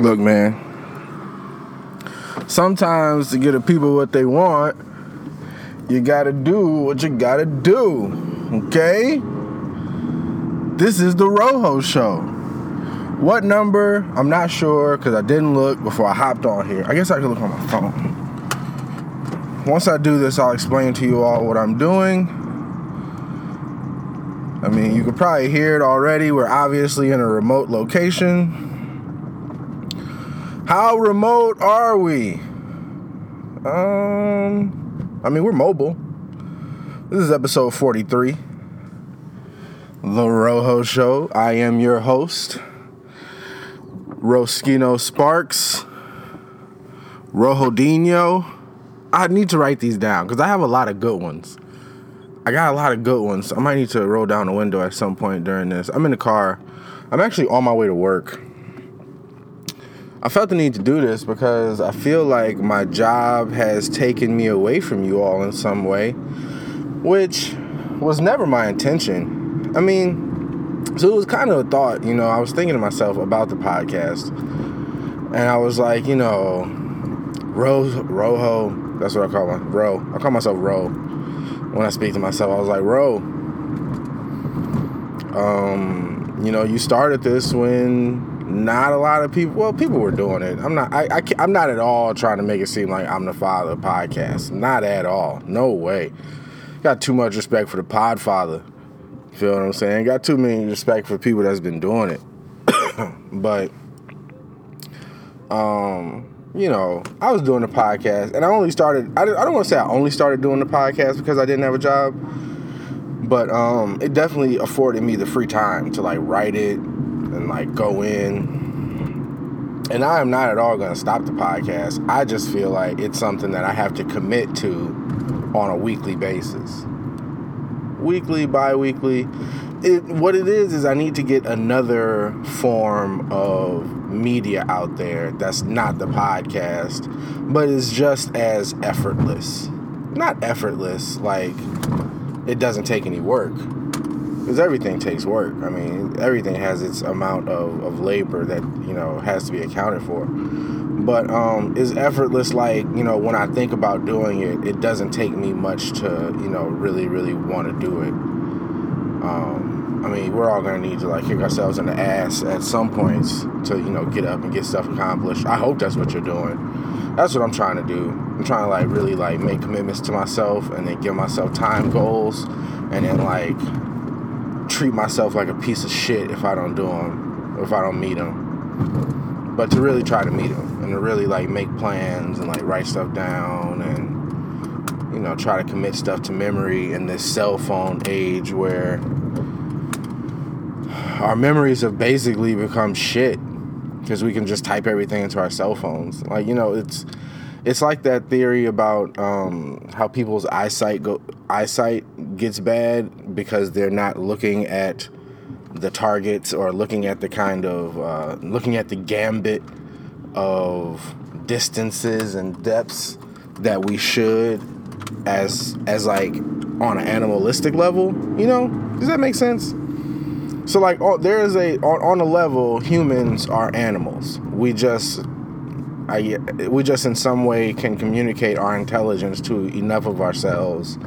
Look, man. Sometimes to get the people what they want, you gotta do what you gotta do. Okay? This is the Rojo Show. What number? I'm not sure because I didn't look before I hopped on here. I guess I could look on my phone. Once I do this, I'll explain to you all what I'm doing. I mean, you could probably hear it already. We're obviously in a remote location. How remote are we? Um, I mean, we're mobile. This is episode 43. The Rojo Show. I am your host, Roskino Sparks, Rojodino. I need to write these down because I have a lot of good ones. I got a lot of good ones. I might need to roll down the window at some point during this. I'm in the car. I'm actually on my way to work. I felt the need to do this because I feel like my job has taken me away from you all in some way, which was never my intention. I mean, so it was kind of a thought, you know, I was thinking to myself about the podcast. And I was like, you know, Ro, Rojo, that's what I call my Ro. I call myself Ro. When I speak to myself, I was like, Ro, um, you know, you started this when not a lot of people well people were doing it. I'm not I, I i'm not at all trying to make it seem like i'm the father of podcasts. Not at all. No way. Got too much respect for the pod father feel what i'm saying? Got too many respect for people that's been doing it. But um you know i was doing the podcast and i only started i, I don't want to say i only started doing the podcast because i didn't have a job but um it definitely afforded me the free time to like write it and like go in. And I am not at all going to stop the podcast. I just feel like it's something that I have to commit to on a weekly basis. Weekly, bi weekly. It, what it is, is I need to get another form of media out there that's not the podcast, but is just as effortless. Not effortless, like it doesn't take any work because everything takes work. I mean, everything has its amount of, of labor that you know has to be accounted for. But um, is effortless like you know when I think about doing it, it doesn't take me much to you know really really want to do it. Um, I mean, we're all gonna need to like kick ourselves in the ass at some points to you know get up and get stuff accomplished. I hope that's what you're doing. That's what I'm trying to do. I'm trying to like really like make commitments to myself and then give myself time goals and then like treat myself like a piece of shit if I don't do them, if I don't meet them. But to really try to meet them and to really like make plans and like write stuff down and you know try to commit stuff to memory in this cell phone age where our memories have basically become shit because we can just type everything into our cell phones. Like you know, it's it's like that theory about um, how people's eyesight go eyesight gets bad because they're not looking at the targets or looking at the kind of uh, looking at the gambit of distances and depths that we should as as like on an animalistic level you know? Does that make sense? So like oh, there is a on, on a level humans are animals. We just I, we just in some way can communicate our intelligence to enough of ourselves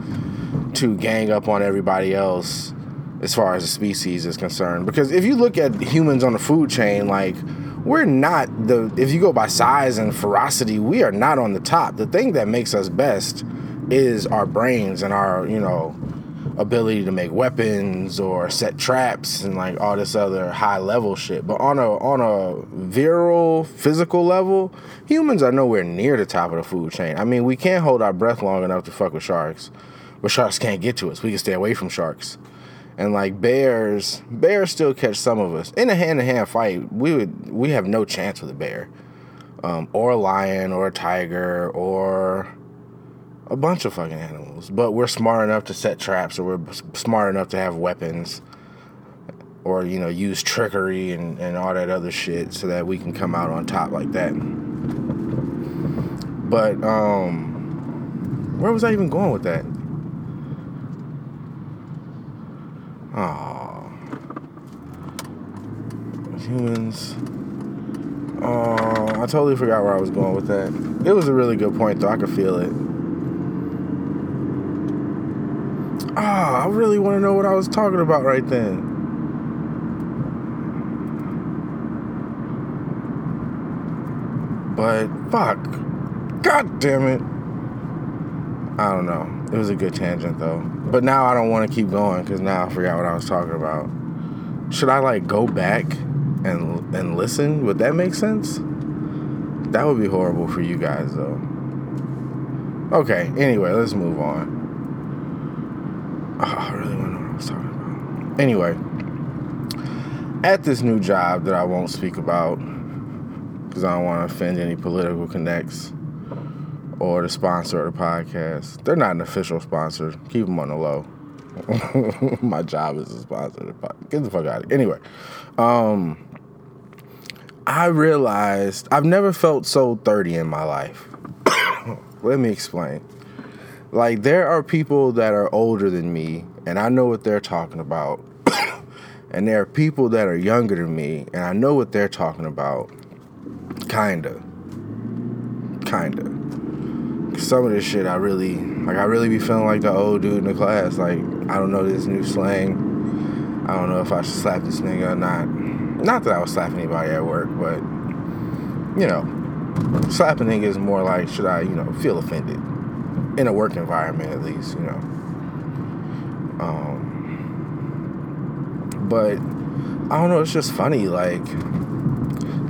to gang up on everybody else as far as the species is concerned. Because if you look at humans on the food chain, like we're not the if you go by size and ferocity, we are not on the top. The thing that makes us best is our brains and our, you know, ability to make weapons or set traps and like all this other high level shit. But on a on a virile physical level, humans are nowhere near the top of the food chain. I mean, we can't hold our breath long enough to fuck with sharks, but sharks can't get to us. We can stay away from sharks. And like bears, bears still catch some of us. In a hand to hand fight, we would we have no chance with a bear. Um, or a lion or a tiger or a bunch of fucking animals. But we're smart enough to set traps, or we're smart enough to have weapons, or you know, use trickery and, and all that other shit, so that we can come out on top like that. But um, where was I even going with that? Oh, humans Uh, I totally forgot where I was going with that. It was a really good point, though. I could feel it. Ah, I really want to know what I was talking about right then. But fuck. God damn it. I don't know. It was a good tangent though. But now I don't want to keep going because now I forgot what I was talking about. Should I like go back and and listen? Would that make sense? That would be horrible for you guys though. Okay, anyway, let's move on. Oh, I really want to know what I was talking about. Anyway, at this new job that I won't speak about because I don't want to offend any political connects or the sponsor of the podcast. They're not an official sponsor. Keep them on the low. My job is a sponsor. Get the fuck out of here. Anyway, um, I realized I've never felt so 30 in my life. Let me explain. Like, there are people that are older than me, and I know what they're talking about. and there are people that are younger than me, and I know what they're talking about. Kinda. Kinda some of this shit I really like I really be feeling like the old dude in the class. Like, I don't know this new slang. I don't know if I should slap this nigga or not. Not that I would slap anybody at work, but you know, slapping nigga is more like should I, you know, feel offended. In a work environment at least, you know. Um but I don't know, it's just funny, like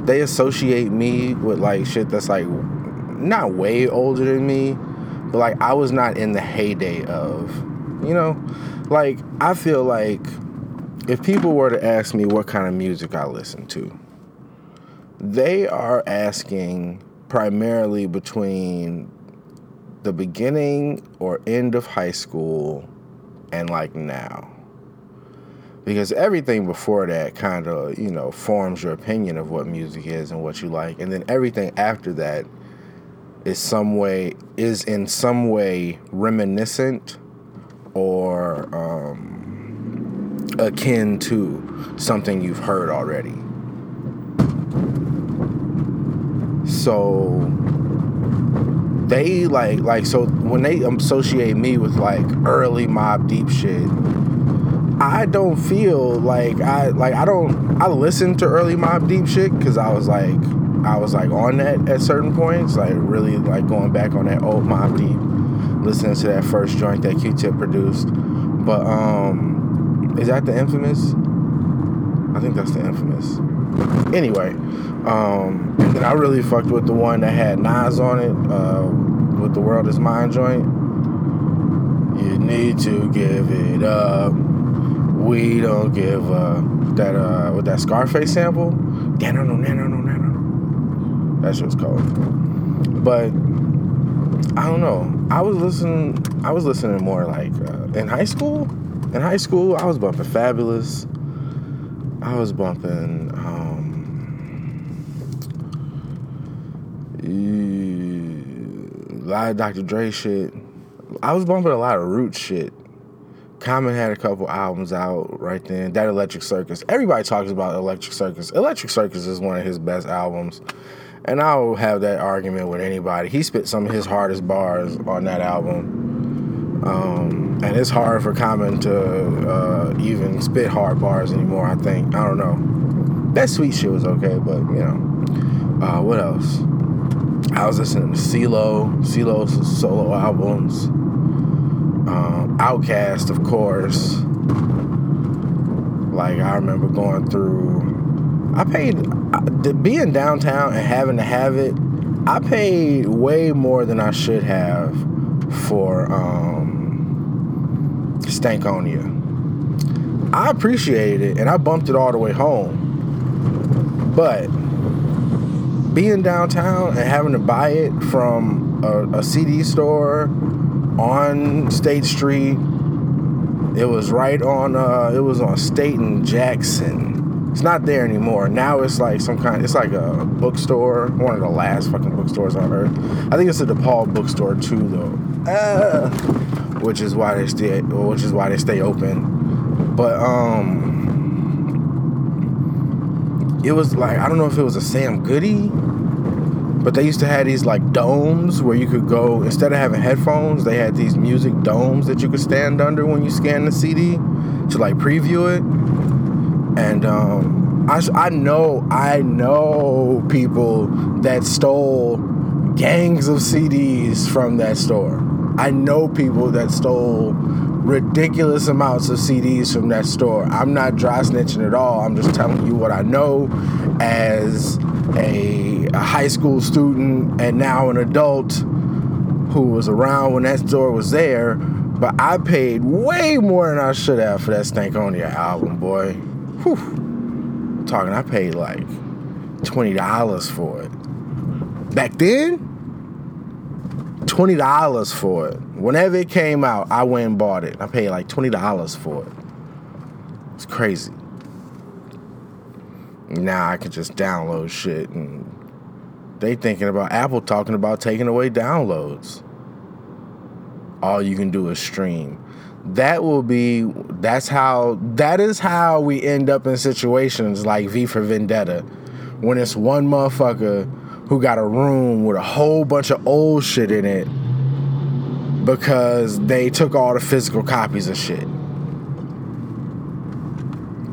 they associate me with like shit that's like not way older than me, but like I was not in the heyday of, you know, like I feel like if people were to ask me what kind of music I listen to, they are asking primarily between the beginning or end of high school and like now. Because everything before that kind of, you know, forms your opinion of what music is and what you like. And then everything after that is some way is in some way reminiscent or um, akin to something you've heard already. So they like like so when they associate me with like early Mobb Deep shit, I don't feel like I like I don't I listen to early Mobb Deep shit because I was like I was like on that at certain points, like really like going back on that old Mobb Deep, listening to that first joint that Q-Tip produced. But um, is that the infamous? I think that's the infamous. Anyway, um, and I really fucked with the one that had Nas on it, uh, with the World Is Mine joint. You need to give it up. We don't give up. That uh, with that Scarface sample. No, no, no, no, no, no. That shit's cold. But I don't know. I was listening. I was listening more like uh, in high school. In high school, I was bumping Fabolous. I was bumping um, a lot of Dr. Dre shit. I was bumping a lot of Root shit. Common had a couple albums out right then. That Electric Circus. Everybody talks about Electric Circus. Electric Circus is one of his best albums. And I'll have that argument with anybody. He spit some of his hardest bars on that album. Um, and it's hard for Common to uh, even spit hard bars anymore, I think. I don't know. That sweet shit was okay, but you know. Uh, what else? I was listening to CeeLo, CeeLo's solo albums. Um, OutKast, of course. Like, I remember going through I paid being downtown and having to have it. I paid way more than I should have for um, Stankonia. I appreciated it and I bumped it all the way home. But being downtown and having to buy it from a, a CD store on State Street, it was right on. Uh, it was on State and Jackson it's not there anymore. Now it's like some kind. It's like a bookstore, one of the last fucking bookstores on earth. I think it's a DePaul bookstore too, though. Uh, which is why they stay. Which is why they stay open. But um, it was like I don't know if it was a Sam Goody, but they used to have these like domes where you could go instead of having headphones, they had these music domes that you could stand under when you scan the CD to like preview it. And um, I I know I know people that stole gangs of CDs from that store. I know people that stole ridiculous amounts of CDs from that store. I'm not dry snitching at all. I'm just telling you what I know as a, a high school student and now an adult who was around when that store was there. But I paid way more than I should have for that Stankonia album, boy. Whew. talking, I paid like $20 for it. Back then, $20 for it. Whenever it came out, I went and bought it. I paid like $20 for it. It's crazy. Now I can just download shit and they thinking about Apple talking about taking away downloads. All you can do is stream. That will be that's how that is how we end up in situations like V for Vendetta when it's one motherfucker who got a room with a whole bunch of old shit in it because they took all the physical copies of shit.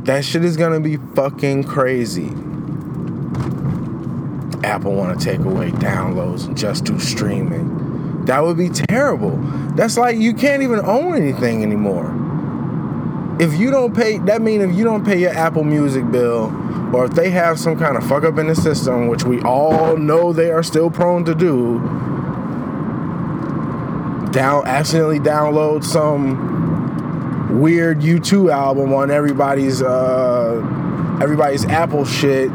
That shit is gonna be fucking crazy. Apple wanna take away downloads and just do streaming. That would be terrible. That's like you can't even own anything anymore. If you don't pay, that means if you don't pay your Apple Music bill, or if they have some kind of fuck up in the system, which we all know they are still prone to do, down accidentally download some weird U2 album on everybody's uh, everybody's Apple shit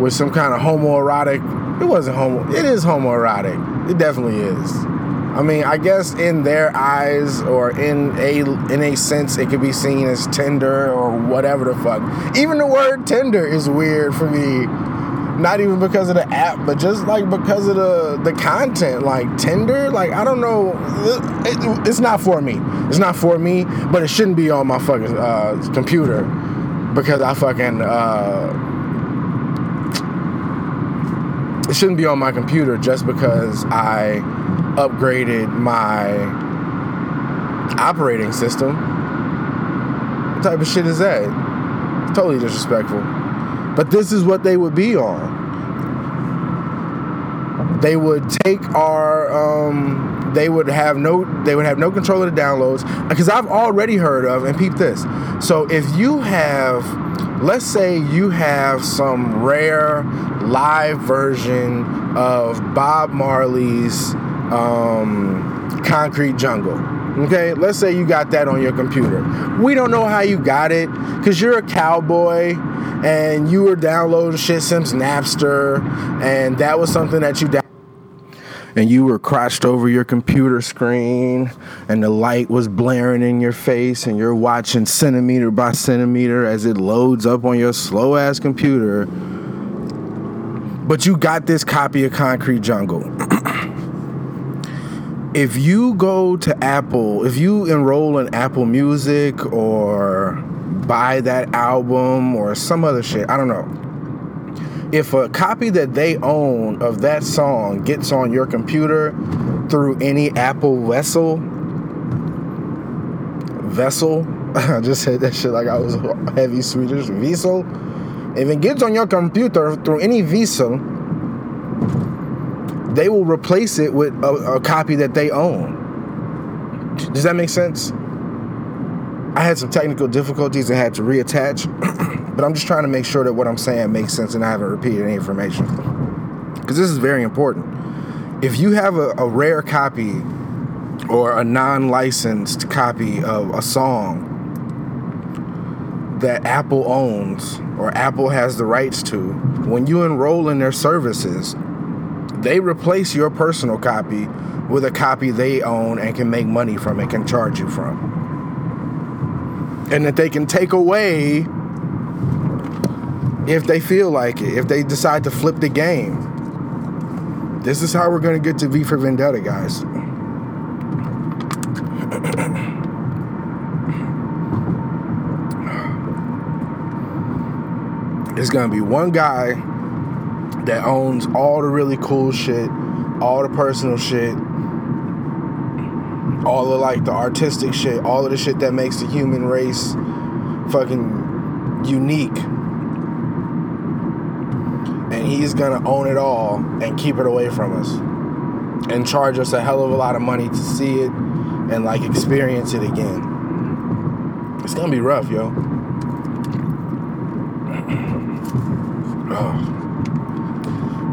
with some kind of homoerotic. It wasn't homo. It is homoerotic. It definitely is. I mean, I guess in their eyes or in a in a sense, it could be seen as tender or whatever the fuck. Even the word tender is weird for me. Not even because of the app, but just like because of the the content. Like Tinder. like I don't know. It, it, it's not for me. It's not for me. But it shouldn't be on my fucking uh, computer because I fucking. Uh, it shouldn't be on my computer just because I upgraded my operating system. What type of shit is that? Totally disrespectful. But this is what they would be on. They would take our um, they would have no they would have no control of the downloads because I've already heard of and peep this. So if you have let's say you have some rare live version of Bob Marley's um, Concrete Jungle. Okay, let's say you got that on your computer. We don't know how you got it because you're a cowboy and you were downloading shit since Napster, and that was something that you downloaded and you were crouched over your computer screen and the light was blaring in your face and you're watching centimeter by centimeter as it loads up on your slow ass computer. But you got this copy of concrete jungle. If you go to apple if you enroll in apple music or buy that album or some other shit i don't know if a copy that they own of that song gets on your computer through any Apple vessel, vessel, I just said that shit like I was heavy Swedish, vessel. If it gets on your computer through any vessel, they will replace it with a, a copy that they own. Does that make sense? I had some technical difficulties and had to reattach. But I'm just trying to make sure that what I'm saying makes sense and I haven't repeated any information. Because this is very important. If you have a, a rare copy or a non licensed copy of a song that Apple owns or Apple has the rights to, when you enroll in their services, they replace your personal copy with a copy they own and can make money from and can charge you from. And that they can take away if they feel like it, if they decide to flip the game. This is how we're going to get to V for Vendetta, guys. It's gonna be one guy that owns all the really cool shit, all the personal shit, all of like the artistic shit, all of the shit that makes the human race fucking unique. And he's gonna own it all and keep it away from us. And charge us a hell of a lot of money to see it and like experience it again. It's gonna be rough, yo.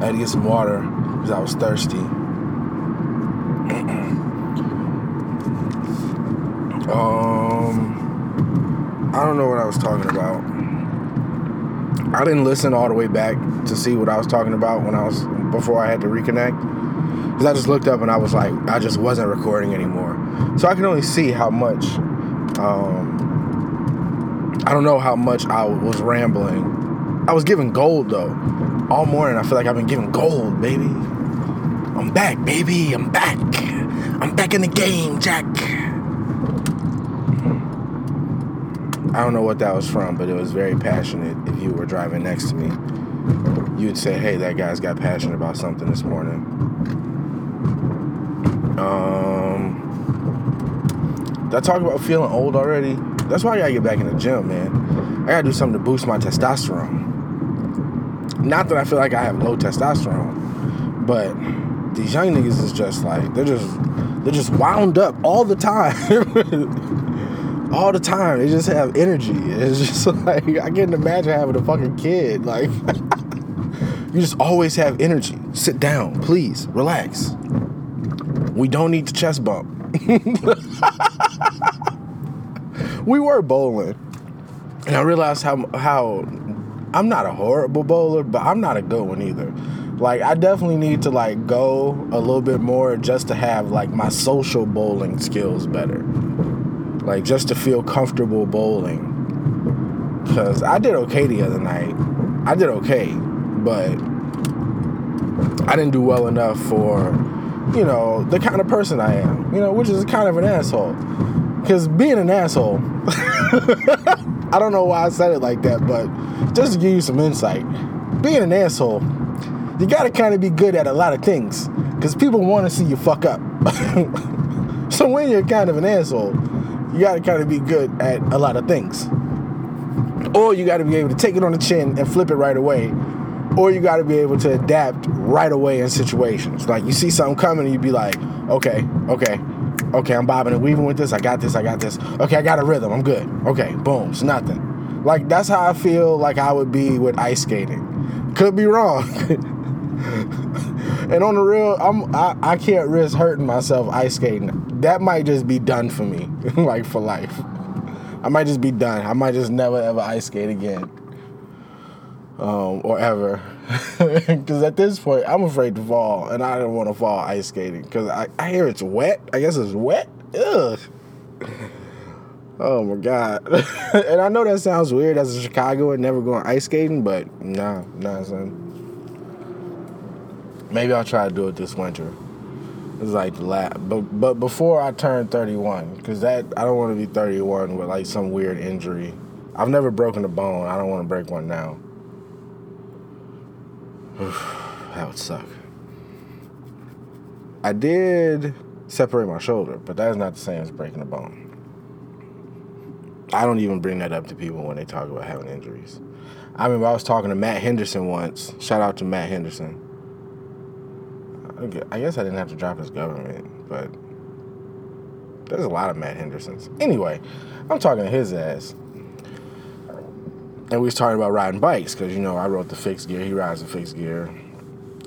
I had to get some water because I was thirsty. Um, I don't know what I was talking about. I didn't listen all the way back to see what I was talking about when I was before I had to reconnect. Because I just looked up and I was like, I just wasn't recording anymore. So I can only see how much. Um, I don't know how much I was rambling. I was giving gold though. All morning I feel like I've been giving gold, baby. I'm back, baby. I'm back. I'm back in the game, Jack. I don't know what that was from, but it was very passionate. If you were driving next to me, you'd say, hey, that guy's got passion about something this morning. Um, did I talk about feeling old already? That's why I gotta get back in the gym, man. I gotta do something to boost my testosterone. Not that I feel like I have low testosterone, but these young niggas is just like they're just they're just wound up all the time. all the time. They just have energy. It's just like I can't imagine having a fucking kid. Like you just always have energy. Sit down, please, relax. We don't need to chest bump. we were bowling, and I realized how how I'm not a horrible bowler, but I'm not a good one either. Like I definitely need to like go a little bit more just to have like my social bowling skills better. Like just to feel comfortable bowling. Cause I did okay the other night. I did okay, but I didn't do well enough for, you know, the kind of person I am. You know, which is kind of an asshole. Cause being an asshole I don't know why I said it like that, but just to give you some insight, being an asshole, you gotta kind of be good at a lot of things because people want to see you fuck up. so when you're kind of an asshole, you gotta kind of be good at a lot of things. Or you gotta be able to take it on the chin and flip it right away. Or you gotta be able to adapt right away in situations. Like you see something coming and you be like, okay, okay, Okay, I'm bobbing and weaving with this. I got this. I got this. Okay, I got a rhythm. I'm good. Okay, boom. It's nothing. Like that's how I feel like I would be with ice skating. Could be wrong. and on the real, I'm I, I can't risk hurting myself ice skating. That might just be done for me, like for life. I might just be done. I might just never ever ice skate again. Um, or ever. Because at this point, I'm afraid to fall, and I don't want to fall ice skating because I, I hear it's wet. I guess it's wet. Ugh. Oh my god. and I know that sounds weird as a Chicagoan never going ice skating, but nah, nah, son. Maybe I'll try to do it this winter. It's like the last, but but before I turn 31, because that I don't want to be 31 with like some weird injury. I've never broken a bone. I don't want to break one now. that would suck. I did separate my shoulder, but that is not the same as breaking a bone. I don't even bring that up to people when they talk about having injuries. I remember I was talking to Matt Henderson once. Shout out to Matt Henderson. I guess I didn't have to drop his government, but there's a lot of Matt Hendersons. Anyway, I'm talking to his ass and we was talking about riding bikes because you know I rode the fixed gear. He rides the fixed gear.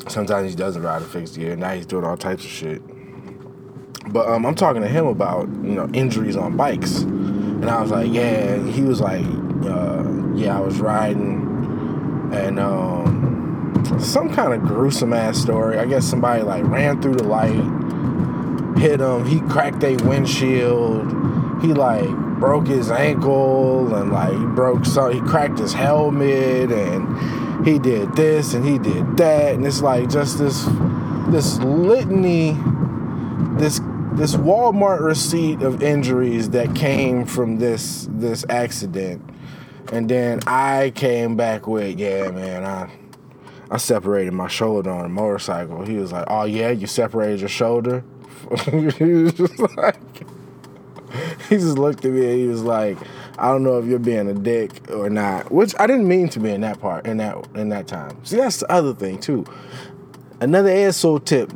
Sometimes he doesn't ride a fixed gear. Now he's doing all types of shit. But um, I'm talking to him about you know injuries on bikes, and I was like, yeah. He was like, uh, yeah, I was riding, and um, some kind of gruesome ass story. I guess somebody like ran through the light, hit him. He cracked a windshield. He like broke his ankle and like he broke so he cracked his helmet and he did this and he did that and it's like just this this litany this this Walmart receipt of injuries that came from this this accident And then I came back with, yeah, man, I I separated my shoulder on a motorcycle. He was like, oh yeah, you separated your shoulder. he was just like, he just looked at me and he was like, I don't know if you're being a dick or not. Which I didn't mean to be in that part in that in that time. See, that's the other thing too. Another asshole tip: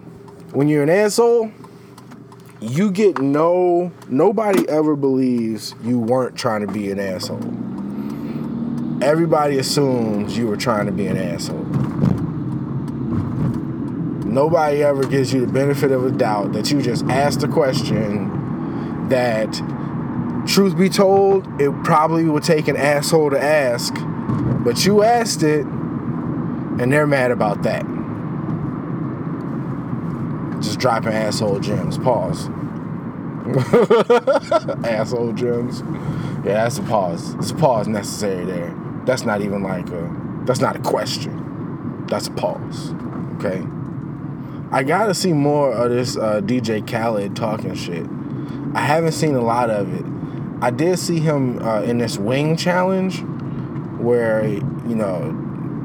when you're an asshole, you get no. Nobody ever believes you weren't trying to be an asshole. Everybody assumes you were trying to be an asshole. Nobody ever gives you the benefit of a doubt that you just asked a question that truth be told, it probably would take an asshole to ask, but you asked it, and they're mad about that. Just dropping asshole gems. Pause. asshole gems. Yeah, that's a pause. It's a pause necessary there. That's not even like a. That's not a question. That's a pause. Okay. I gotta see more of this uh, DJ Khaled talking shit. I haven't seen a lot of it. I did see him uh, in this wing challenge where, you know,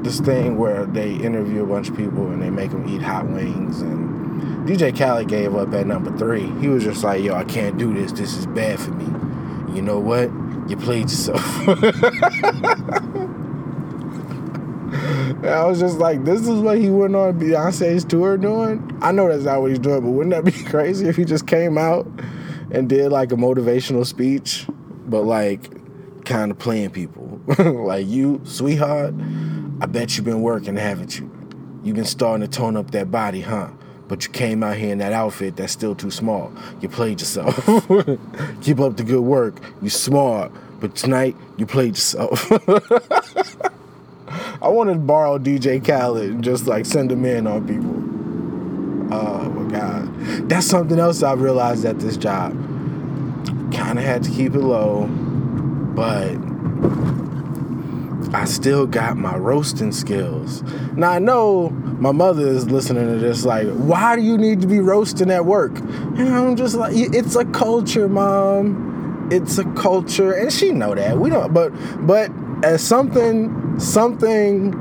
this thing where they interview a bunch of people and they make them eat hot wings. And DJ Khaled gave up at number three. He was just like, yo, I can't do this. This is bad for me. You know what? You played yourself. I was just like, this is what he went on Beyonce's tour doing. I know that's not what he's doing, but wouldn't that be crazy if he just came out and did like a motivational speech, but like kind of playing people. like you, sweetheart, I bet you've been working, haven't you? You've been starting to tone up that body, huh? But you came out here in that outfit that's still too small. You played yourself. Keep up the good work. You smart, but tonight you played yourself. I wanted to borrow DJ Khaled and just like send him in on people. Oh my God. That's something else I realized at this job. Kind of had to keep it low, but I still got my roasting skills. Now I know my mother is listening to this like, why do you need to be roasting at work? And I'm just like, it's a culture, mom. It's a culture, and she know that. We don't, but but as something something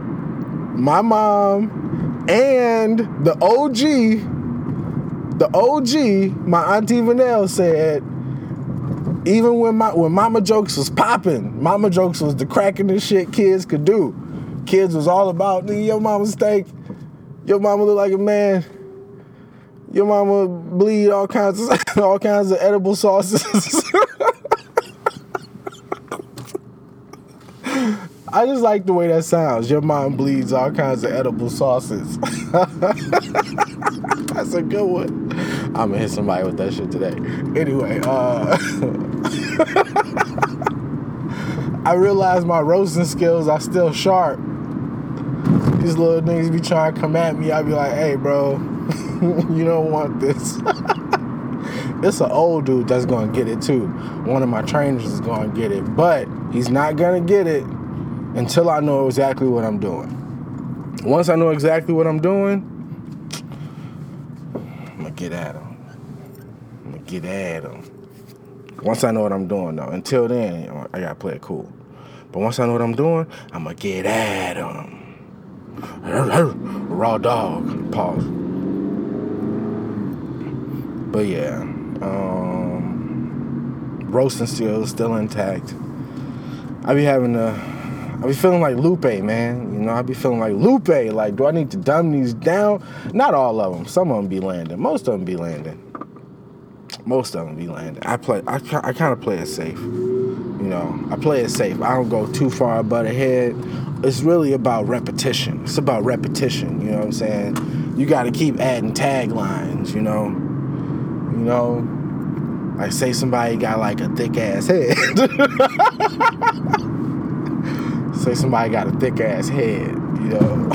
my mom and the OG, the OG, my auntie Vanell said, even when my when Mama Jokes was popping, Mama Jokes was the cracking shit kids could do. Kids was all about your mama steak, your mama look like a man. Your mama bleed all kinds of all kinds of edible sauces. I just like the way that sounds. Your mom bleeds all kinds of edible sauces. That's a good one. I'm gonna hit somebody with that shit today. Anyway, uh, I realize my roasting skills are still sharp. These little niggas be trying to come at me. I be like, hey, bro, you don't want this. it's an old dude that's gonna get it too. One of my trainers is gonna get it, but he's not gonna get it until I know exactly what I'm doing. Once I know exactly what I'm doing, I'm gonna get at him. I'm gonna get at him. Once I know what I'm doing, though. Until then, I gotta play it cool. But once I know what I'm doing, I'm gonna get at him. Raw dog. Pause. But yeah, um, roasting still still intact. I be having to I be feeling like Lupe, man. You know, I be feeling like Lupe. Like, do I need to dumb these down? Not all of them. Some of them be landing. Most of them be landing. Most of them be landing. I play. I, I kind of play it safe. You know, I play it safe. I don't go too far above ahead. It's really about repetition. It's about repetition. You know what I'm saying? You got to keep adding taglines. You know. You know. Like say somebody got like a thick ass head. say somebody got a thick ass head, you know.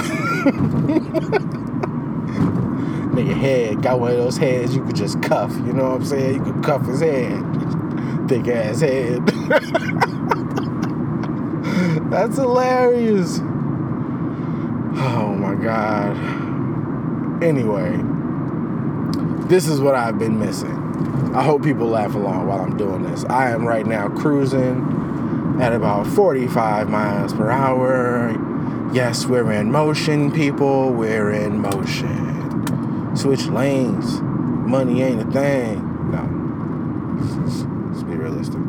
Nigga head got one of those heads you could just cuff, you know what I'm saying? You could cuff his head. Thick ass head. That's hilarious. Oh my god. Anyway, this is what I've been missing. I hope people laugh along while I'm doing this. I am right now cruising at about 45 miles per hour. Yes, we're in motion, people. We're in motion. Switch lanes. Money ain't a thing. No. Let's, be realistic.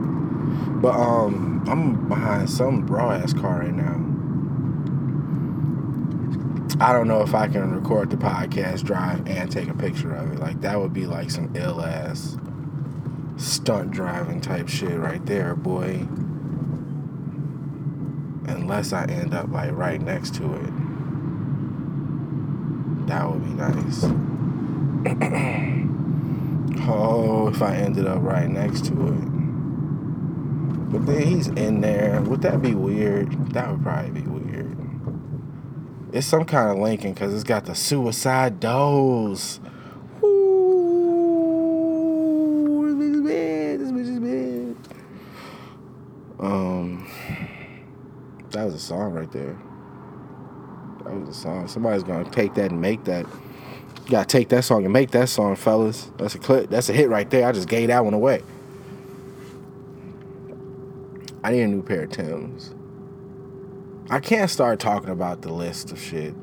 But um, I'm behind some raw ass car right now. I don't know if I can record the podcast drive and take a picture of it. Like that would be like some ill ass stunt driving type shit right there, boy. Unless I end up like right next to it. That would be nice. oh, if I ended up right next to it. But then he's in there. Would that be weird? That would probably be weird. It's some kind of Lincoln because it's got the suicide doors. Ooh, this bitch is bad. This bitch is bad. Um, that was a song right there. That was a song. Somebody's gonna take that and make that. You gotta take that song and make that song, fellas. That's a clip. That's a hit right there. I just gave that one away. I need a new pair of Tims. I can't start talking about the list of shit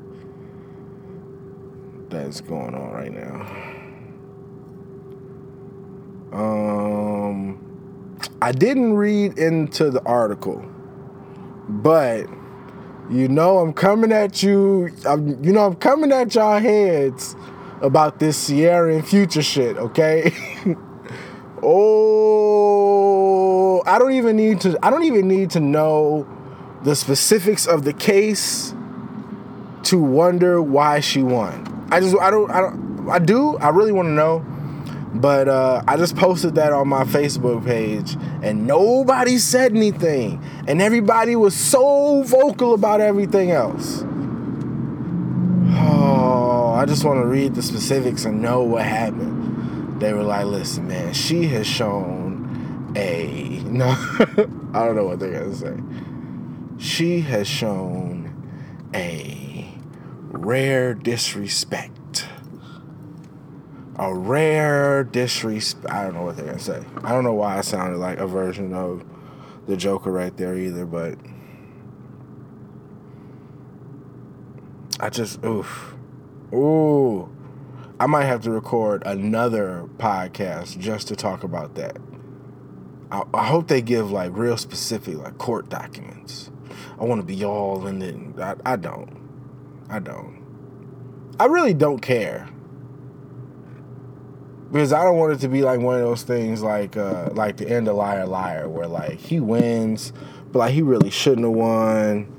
that's going on right now. Um, I didn't read into the article, but you know I'm coming at you. I'm, you know I'm coming at y'all heads about this Ciara and Future shit. Okay. oh, I don't even need to. I don't even need to know the specifics of the case to wonder why she won. I just I don't I don't I do I really want to know, but uh, I just posted that on my Facebook page and nobody said anything, and everybody was so vocal about everything else. Oh, I just want to read the specifics and know what happened. They were like, "Listen, man, she has shown a no." I don't know what they're gonna say she has shown a rare disrespect. A rare disrespect. I don't know what they're to say. I don't know why I sounded like a version of the Joker right there either, but I just, oof. Ooh. I might have to record another podcast just to talk about that. I, I hope they give like real specific, like court documents I want to be all in it. I, I don't. I don't. I really don't care. Because I don't want it to be like one of those things like uh, like the end of Liar Liar where like he wins, but like he really shouldn't have won.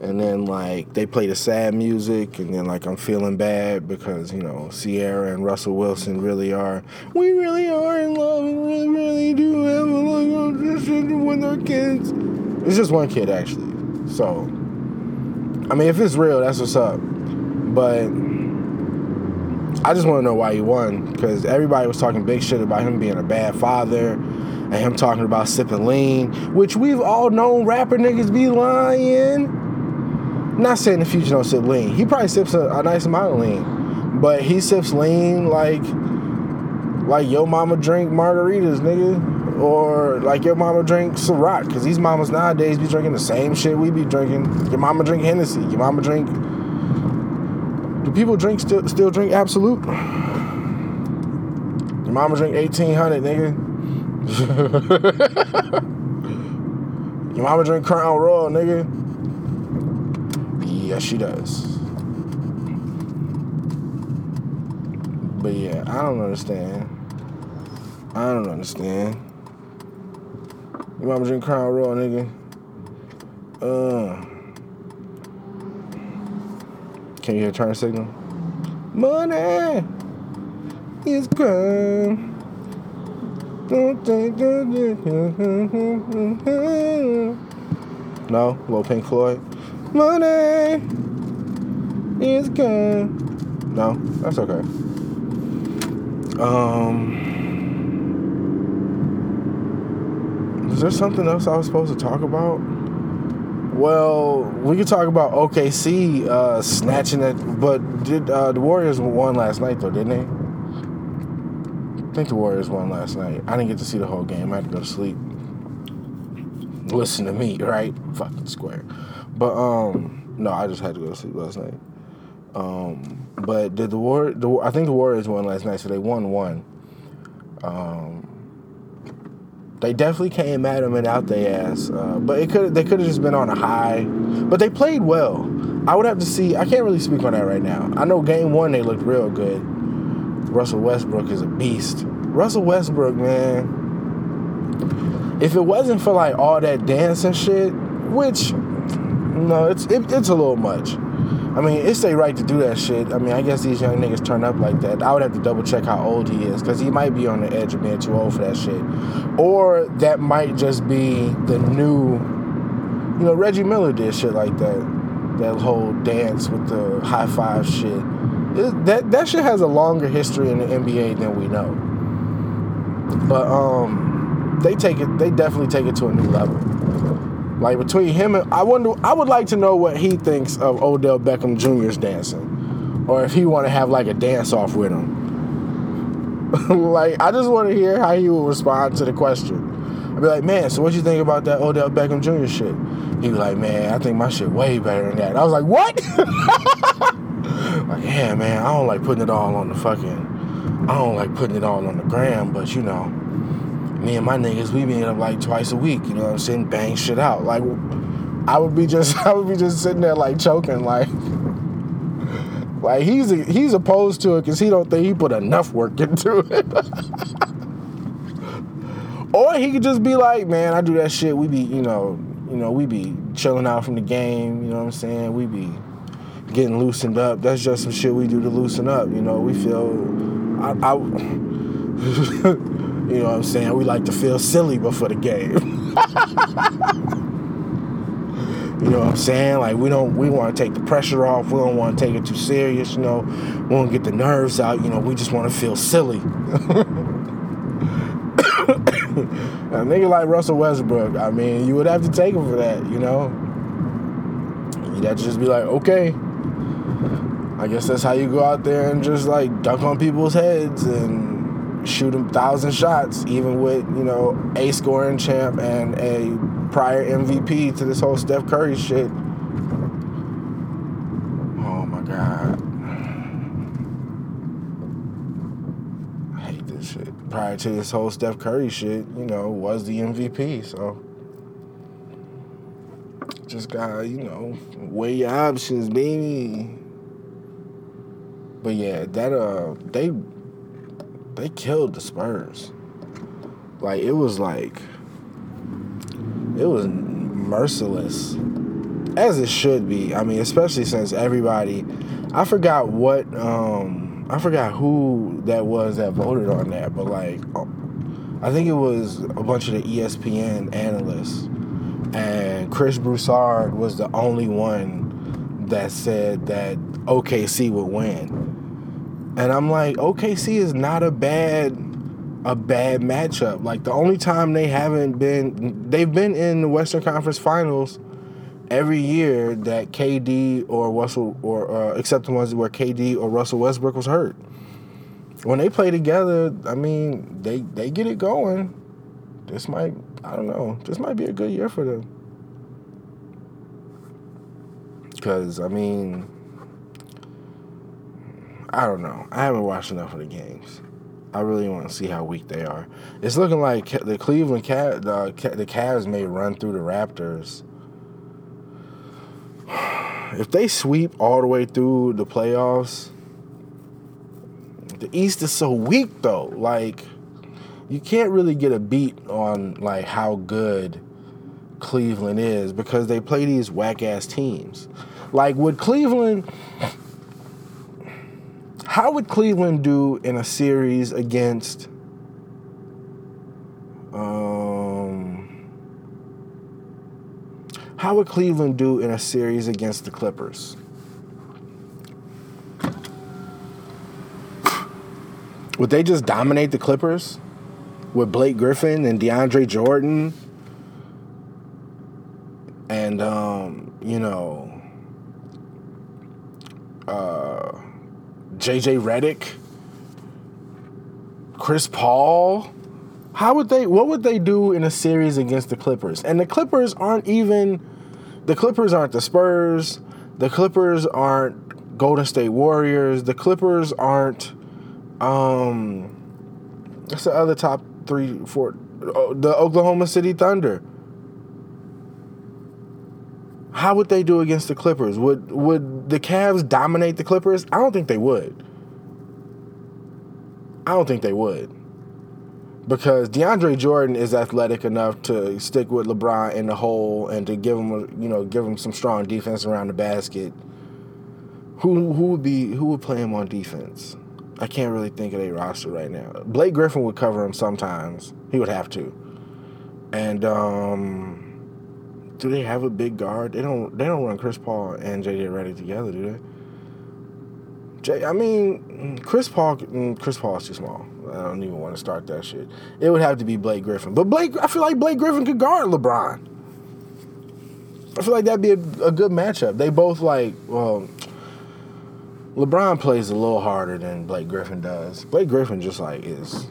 And then like they play the sad music and then like I'm feeling bad because, you know, Ciara and Russell Wilson really are we really are in love and really, really do have a like when they're kids. It's just one kid actually. So, I mean, if it's real, that's what's up. But I just want to know why he won because everybody was talking big shit about him being a bad father and him talking about sipping lean, which we've all known rapper niggas be lying. Not saying the future don't sip lean. He probably sips a, a nice amount of lean, but he sips lean like like yo mama drink margaritas, nigga or like your mama drink Ciroc, because these mamas nowadays be drinking the same shit we be drinking. Your mama drink Hennessy. Your mama drink. Do people drink still still drink Absolut? Your mama drink eighteen hundred, nigga. your mama drink Crown Royal, nigga. Yes, she does. But yeah, I don't understand. I don't understand. Your mama drink Crown Royal, nigga. Uh. Can you hear turn signal? Money is crime. No, little Pink Floyd. Money is gone. No, that's okay. Um. Is there something else I was supposed to talk about? Well, we could talk about OKC uh, snatching it, but did uh, the Warriors won last night though, didn't they? I think the Warriors won last night. I didn't get to see the whole game. I had to go to sleep. listen to me, right? Fucking square. But um, no, I just had to go to sleep last night. Um, but did the war? The I think the Warriors won last night, so they won one. Um, they definitely came at him and out their ass, uh, but it could they could have just been on a high. But they played well. I would have to see. I can't really speak on that right now. I know game one they looked real good. Russell Westbrook is a beast. Russell Westbrook, man. If it wasn't for like all that dancing shit, which no, it's it, it's a little much. I mean, it's their right to do that shit. I mean, I guess these young niggas turn up like that. I would have to double check how old he is, because he might be on the edge of being too old for that shit. Or that might just be the new, you know, Reggie Miller did shit like that. That whole dance with the high five shit. It, that that shit has a longer history in the NBA than we know. But um, they take it. They definitely take it to a new level. Like between him and I wonder, I would like to know what he thinks of Odell Beckham Jr.'s dancing, or if he want to have like a dance off with him. like I just want to hear how he would respond to the question. I'd be like, man, so what you think about that Odell Beckham Jr. shit? He'd be like, man, I think my shit way better than that. I was like, what? like, yeah, man, I don't like putting it all on the fucking, I don't like putting it all on the gram, but you know me and my niggas, we meet up like twice a week, you know what I'm saying? Bang shit out. Like I would be just I would be just sitting there like choking like like he's he's opposed to it because he don't think he put enough work into it. or he could just be like, man, I do that shit. We be, you know, you know, we be chilling out from the game. You know what I'm saying? We be getting loosened up. That's just some shit we do to loosen up. You know, we feel. I, I You know what I'm saying? We like to feel silly before the game. you know what I'm saying? Like we don't we want to take the pressure off. We don't want to take it too serious, you know. We to get the nerves out, you know. We just want to feel silly. a nigga like Russell Westbrook, I mean, you would have to take him for that, you know. You'd have to just be like, okay. I guess that's how you go out there and just like dunk on people's heads and shoot a thousand shots, even with you know a scoring champ and a prior MVP to this whole Steph Curry shit. Oh my god, I hate this shit. Prior to this whole Steph Curry shit, you know, was the MVP. So just gotta, you know weigh your options, baby. But yeah, that uh, they they killed the Spurs. Like it was like it was merciless. As it should be. I mean, especially since everybody I forgot what um I forgot who that was that voted on that, but like I think it was a bunch of the ESPN analysts. And Chris Broussard was the only one that said that OKC would win. And I'm like, OKC is not a bad a bad matchup. Like the only time they haven't been they've been in the Western Conference Finals every year that KD or Russell or uh, except the ones where KD or Russell Westbrook was hurt. When they play together, I mean, they they get it going. This might I don't know. This might be a good year for them. Cuz I mean, I don't know. I haven't watched enough of the games. I really want to see how weak they are. It's looking like the Cleveland Cat, the the Cavs may run through the Raptors. If they sweep all the way through the playoffs, the East is so weak though. Like you can't really get a beat on like how good Cleveland is because they play these whack ass teams. Like would Cleveland how would Cleveland do in a series against um, how would Cleveland do in a series against the Clippers? Would they just dominate the Clippers with Blake Griffin and DeAndre Jordan and um, you know uh JJ Redick, Chris Paul. How would they? What would they do in a series against the Clippers? And the Clippers aren't even. The Clippers aren't the Spurs. The Clippers aren't Golden State Warriors. The Clippers aren't. Um, that's the other top three, four. Oh, the Oklahoma City Thunder. How would they do against the Clippers? Would would the Cavs dominate the Clippers? I don't think they would. I don't think they would. Because DeAndre Jordan is athletic enough to stick with LeBron in the hole and to give him, you know, give him some strong defense around the basket. Who who would be who would play him on defense? I can't really think of a roster right now. Blake Griffin would cover him sometimes. He would have to. And um do they have a big guard? They don't. They don't run Chris Paul and JJ Redick together, do they? Jay, I mean, Chris Paul. Mm, Chris Paul is too small. I don't even want to start that shit. It would have to be Blake Griffin. But Blake, I feel like Blake Griffin could guard LeBron. I feel like that'd be a, a good matchup. They both like well. LeBron plays a little harder than Blake Griffin does. Blake Griffin just like is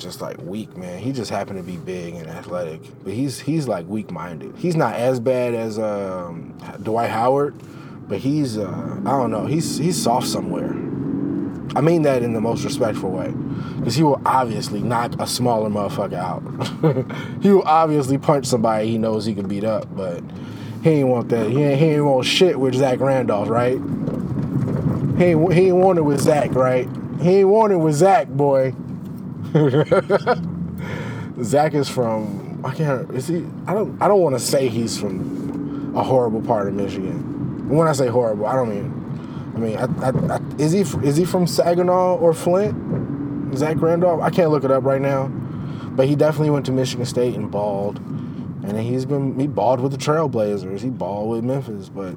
just like weak, man. He just happened to be big and athletic, but he's he's like weak minded. He's not as bad as um, Dwight Howard, but he's uh, I don't know. He's he's soft somewhere. I mean that in the most respectful way, because he will obviously knock a smaller motherfucker out. he will obviously punch somebody he knows he can beat up, but he ain't want that. He ain't, he ain't want shit with Zach Randolph, right? He ain't, he ain't want it with Zach, right? He ain't want it with Zach, boy. Zach is from I can't is he I don't I don't want to say he's from a horrible part of Michigan. When I say horrible, I don't mean I mean I, I, I, is he is he from Saginaw or Flint? Zach Randolph? I can't look it up right now, but he definitely went to Michigan State and balled, and he's been he balled with the Trailblazers. He balled with Memphis, but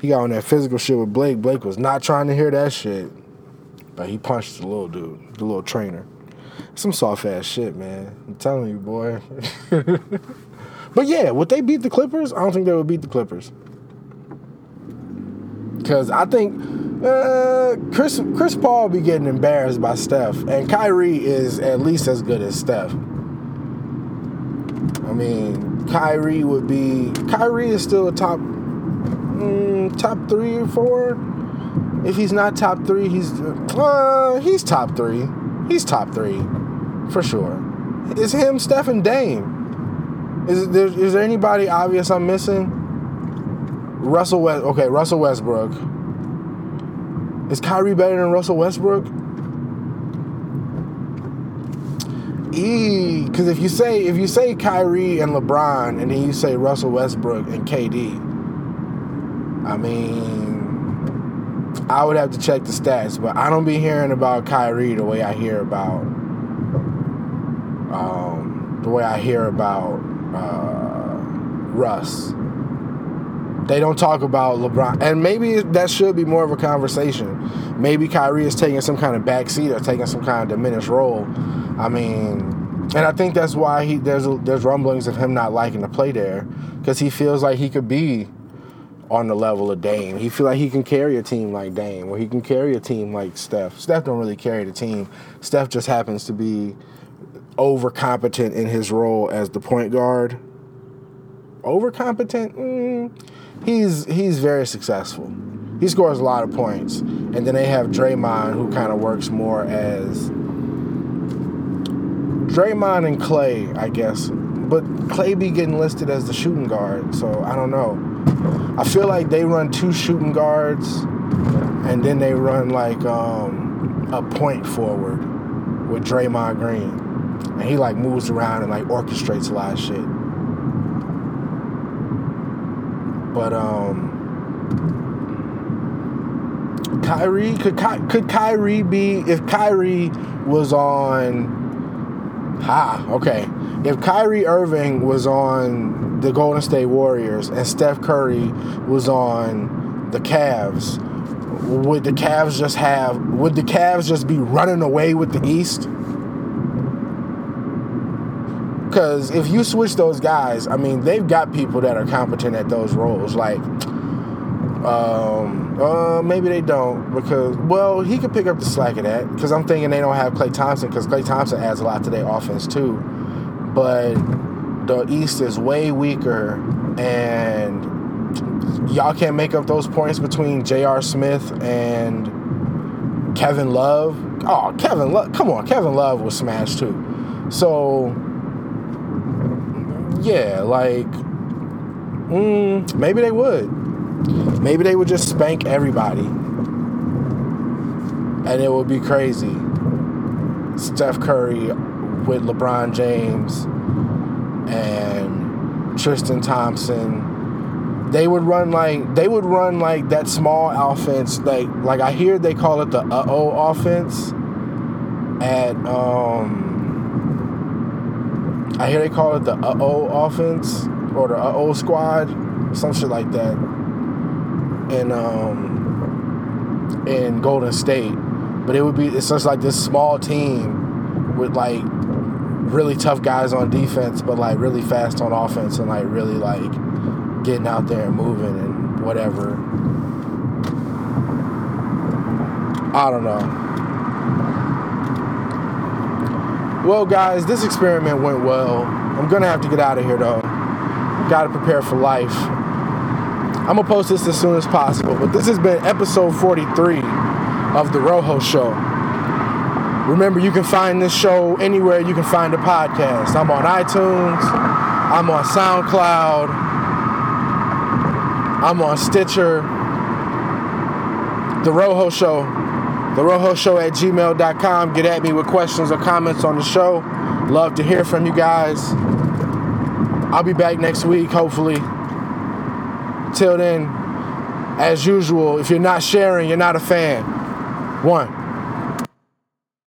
he got on that physical shit with Blake. Blake was not trying to hear that shit. But he punched the little dude, the little trainer. Some soft ass shit, man. I'm telling you, boy. but yeah, would they beat the Clippers? I don't think they would beat the Clippers. Because I think uh, Chris Chris Paul be getting embarrassed by Steph, and Kyrie is at least as good as Steph. I mean, Kyrie would be Kyrie is still a top mm, top three or four if he's not top three, he's uh, he's top three. He's top three, for sure. Is him, Steph, and Dame. Is there is there anybody obvious I'm missing? Russell West. Okay, Russell Westbrook. Is Kyrie better than Russell Westbrook? E, because if you say if you say Kyrie and LeBron, and then you say Russell Westbrook and KD, I mean I would have to check the stats, but I don't be hearing about Kyrie the way I hear about um, the way I hear about uh, Russ. They don't talk about LeBron, and maybe that should be more of a conversation. Maybe Kyrie is taking some kind of backseat or taking some kind of diminished role. I mean, and I think that's why he there's there's rumblings of him not liking to play there because he feels like he could be on the level of Dame. He feel like he can carry a team like Dame, or he can carry a team like Steph. Steph don't really carry the team. Steph just happens to be overcompetent in his role as the point guard. Overcompetent? Mm, he's he's very successful. He scores a lot of points, and then they have Draymond, who kind of works more as Draymond and Klay, I guess. But Klay be getting listed as the shooting guard, so I don't know. I feel like they run two shooting guards, and then they run like um, a point forward with Draymond Green, and he like moves around and like orchestrates a lot of shit. But um, Kyrie could Ky- could Kyrie be if Kyrie was on? Ha, okay. If Kyrie Irving was on the Golden State Warriors and Steph Curry was on the Cavs, would the Cavs just have would the Cavs just be running away with the East? Because if you switch those guys, I mean, they've got people that are competent at those roles. Like, um, Uh, maybe they don't because well, he could pick up the slack of that because I'm thinking they don't have Klay Thompson because Klay Thompson adds a lot to their offense too. But the East is way weaker, and y'all can't make up those points between J.R. Smith and Kevin Love. Oh, Kevin Love! Come on, Kevin Love was smashed too. So yeah, like mm, maybe they would. Maybe they would just spank everybody, and it would be crazy. Steph Curry with LeBron James and Tristan Thompson. They would run like they would run like that small offense. Like like I hear they call it the uh oh offense at um I hear they call it the uh oh offense or the uh oh squad, some shit like that. And um in Golden State. But it would be it's just like this small team with like really tough guys on defense, but like really fast on offense and like really like getting out there and moving and whatever. I don't know. Well, guys, this experiment went well. I'm gonna have to get out of here though. Gotta prepare for life. I'm gonna post this as soon as possible, but this has been episode 43 of The Rojo Show. Remember, you can find this show anywhere you can find a podcast. I'm on iTunes, I'm on SoundCloud, I'm on Stitcher. The Rojo Show the Rojo Show at gmail.com. Get at me with questions or comments on the show. Love to hear from you guys. I'll be back next week, hopefully. Till then, as usual, if you're not sharing, you're not a fan. One.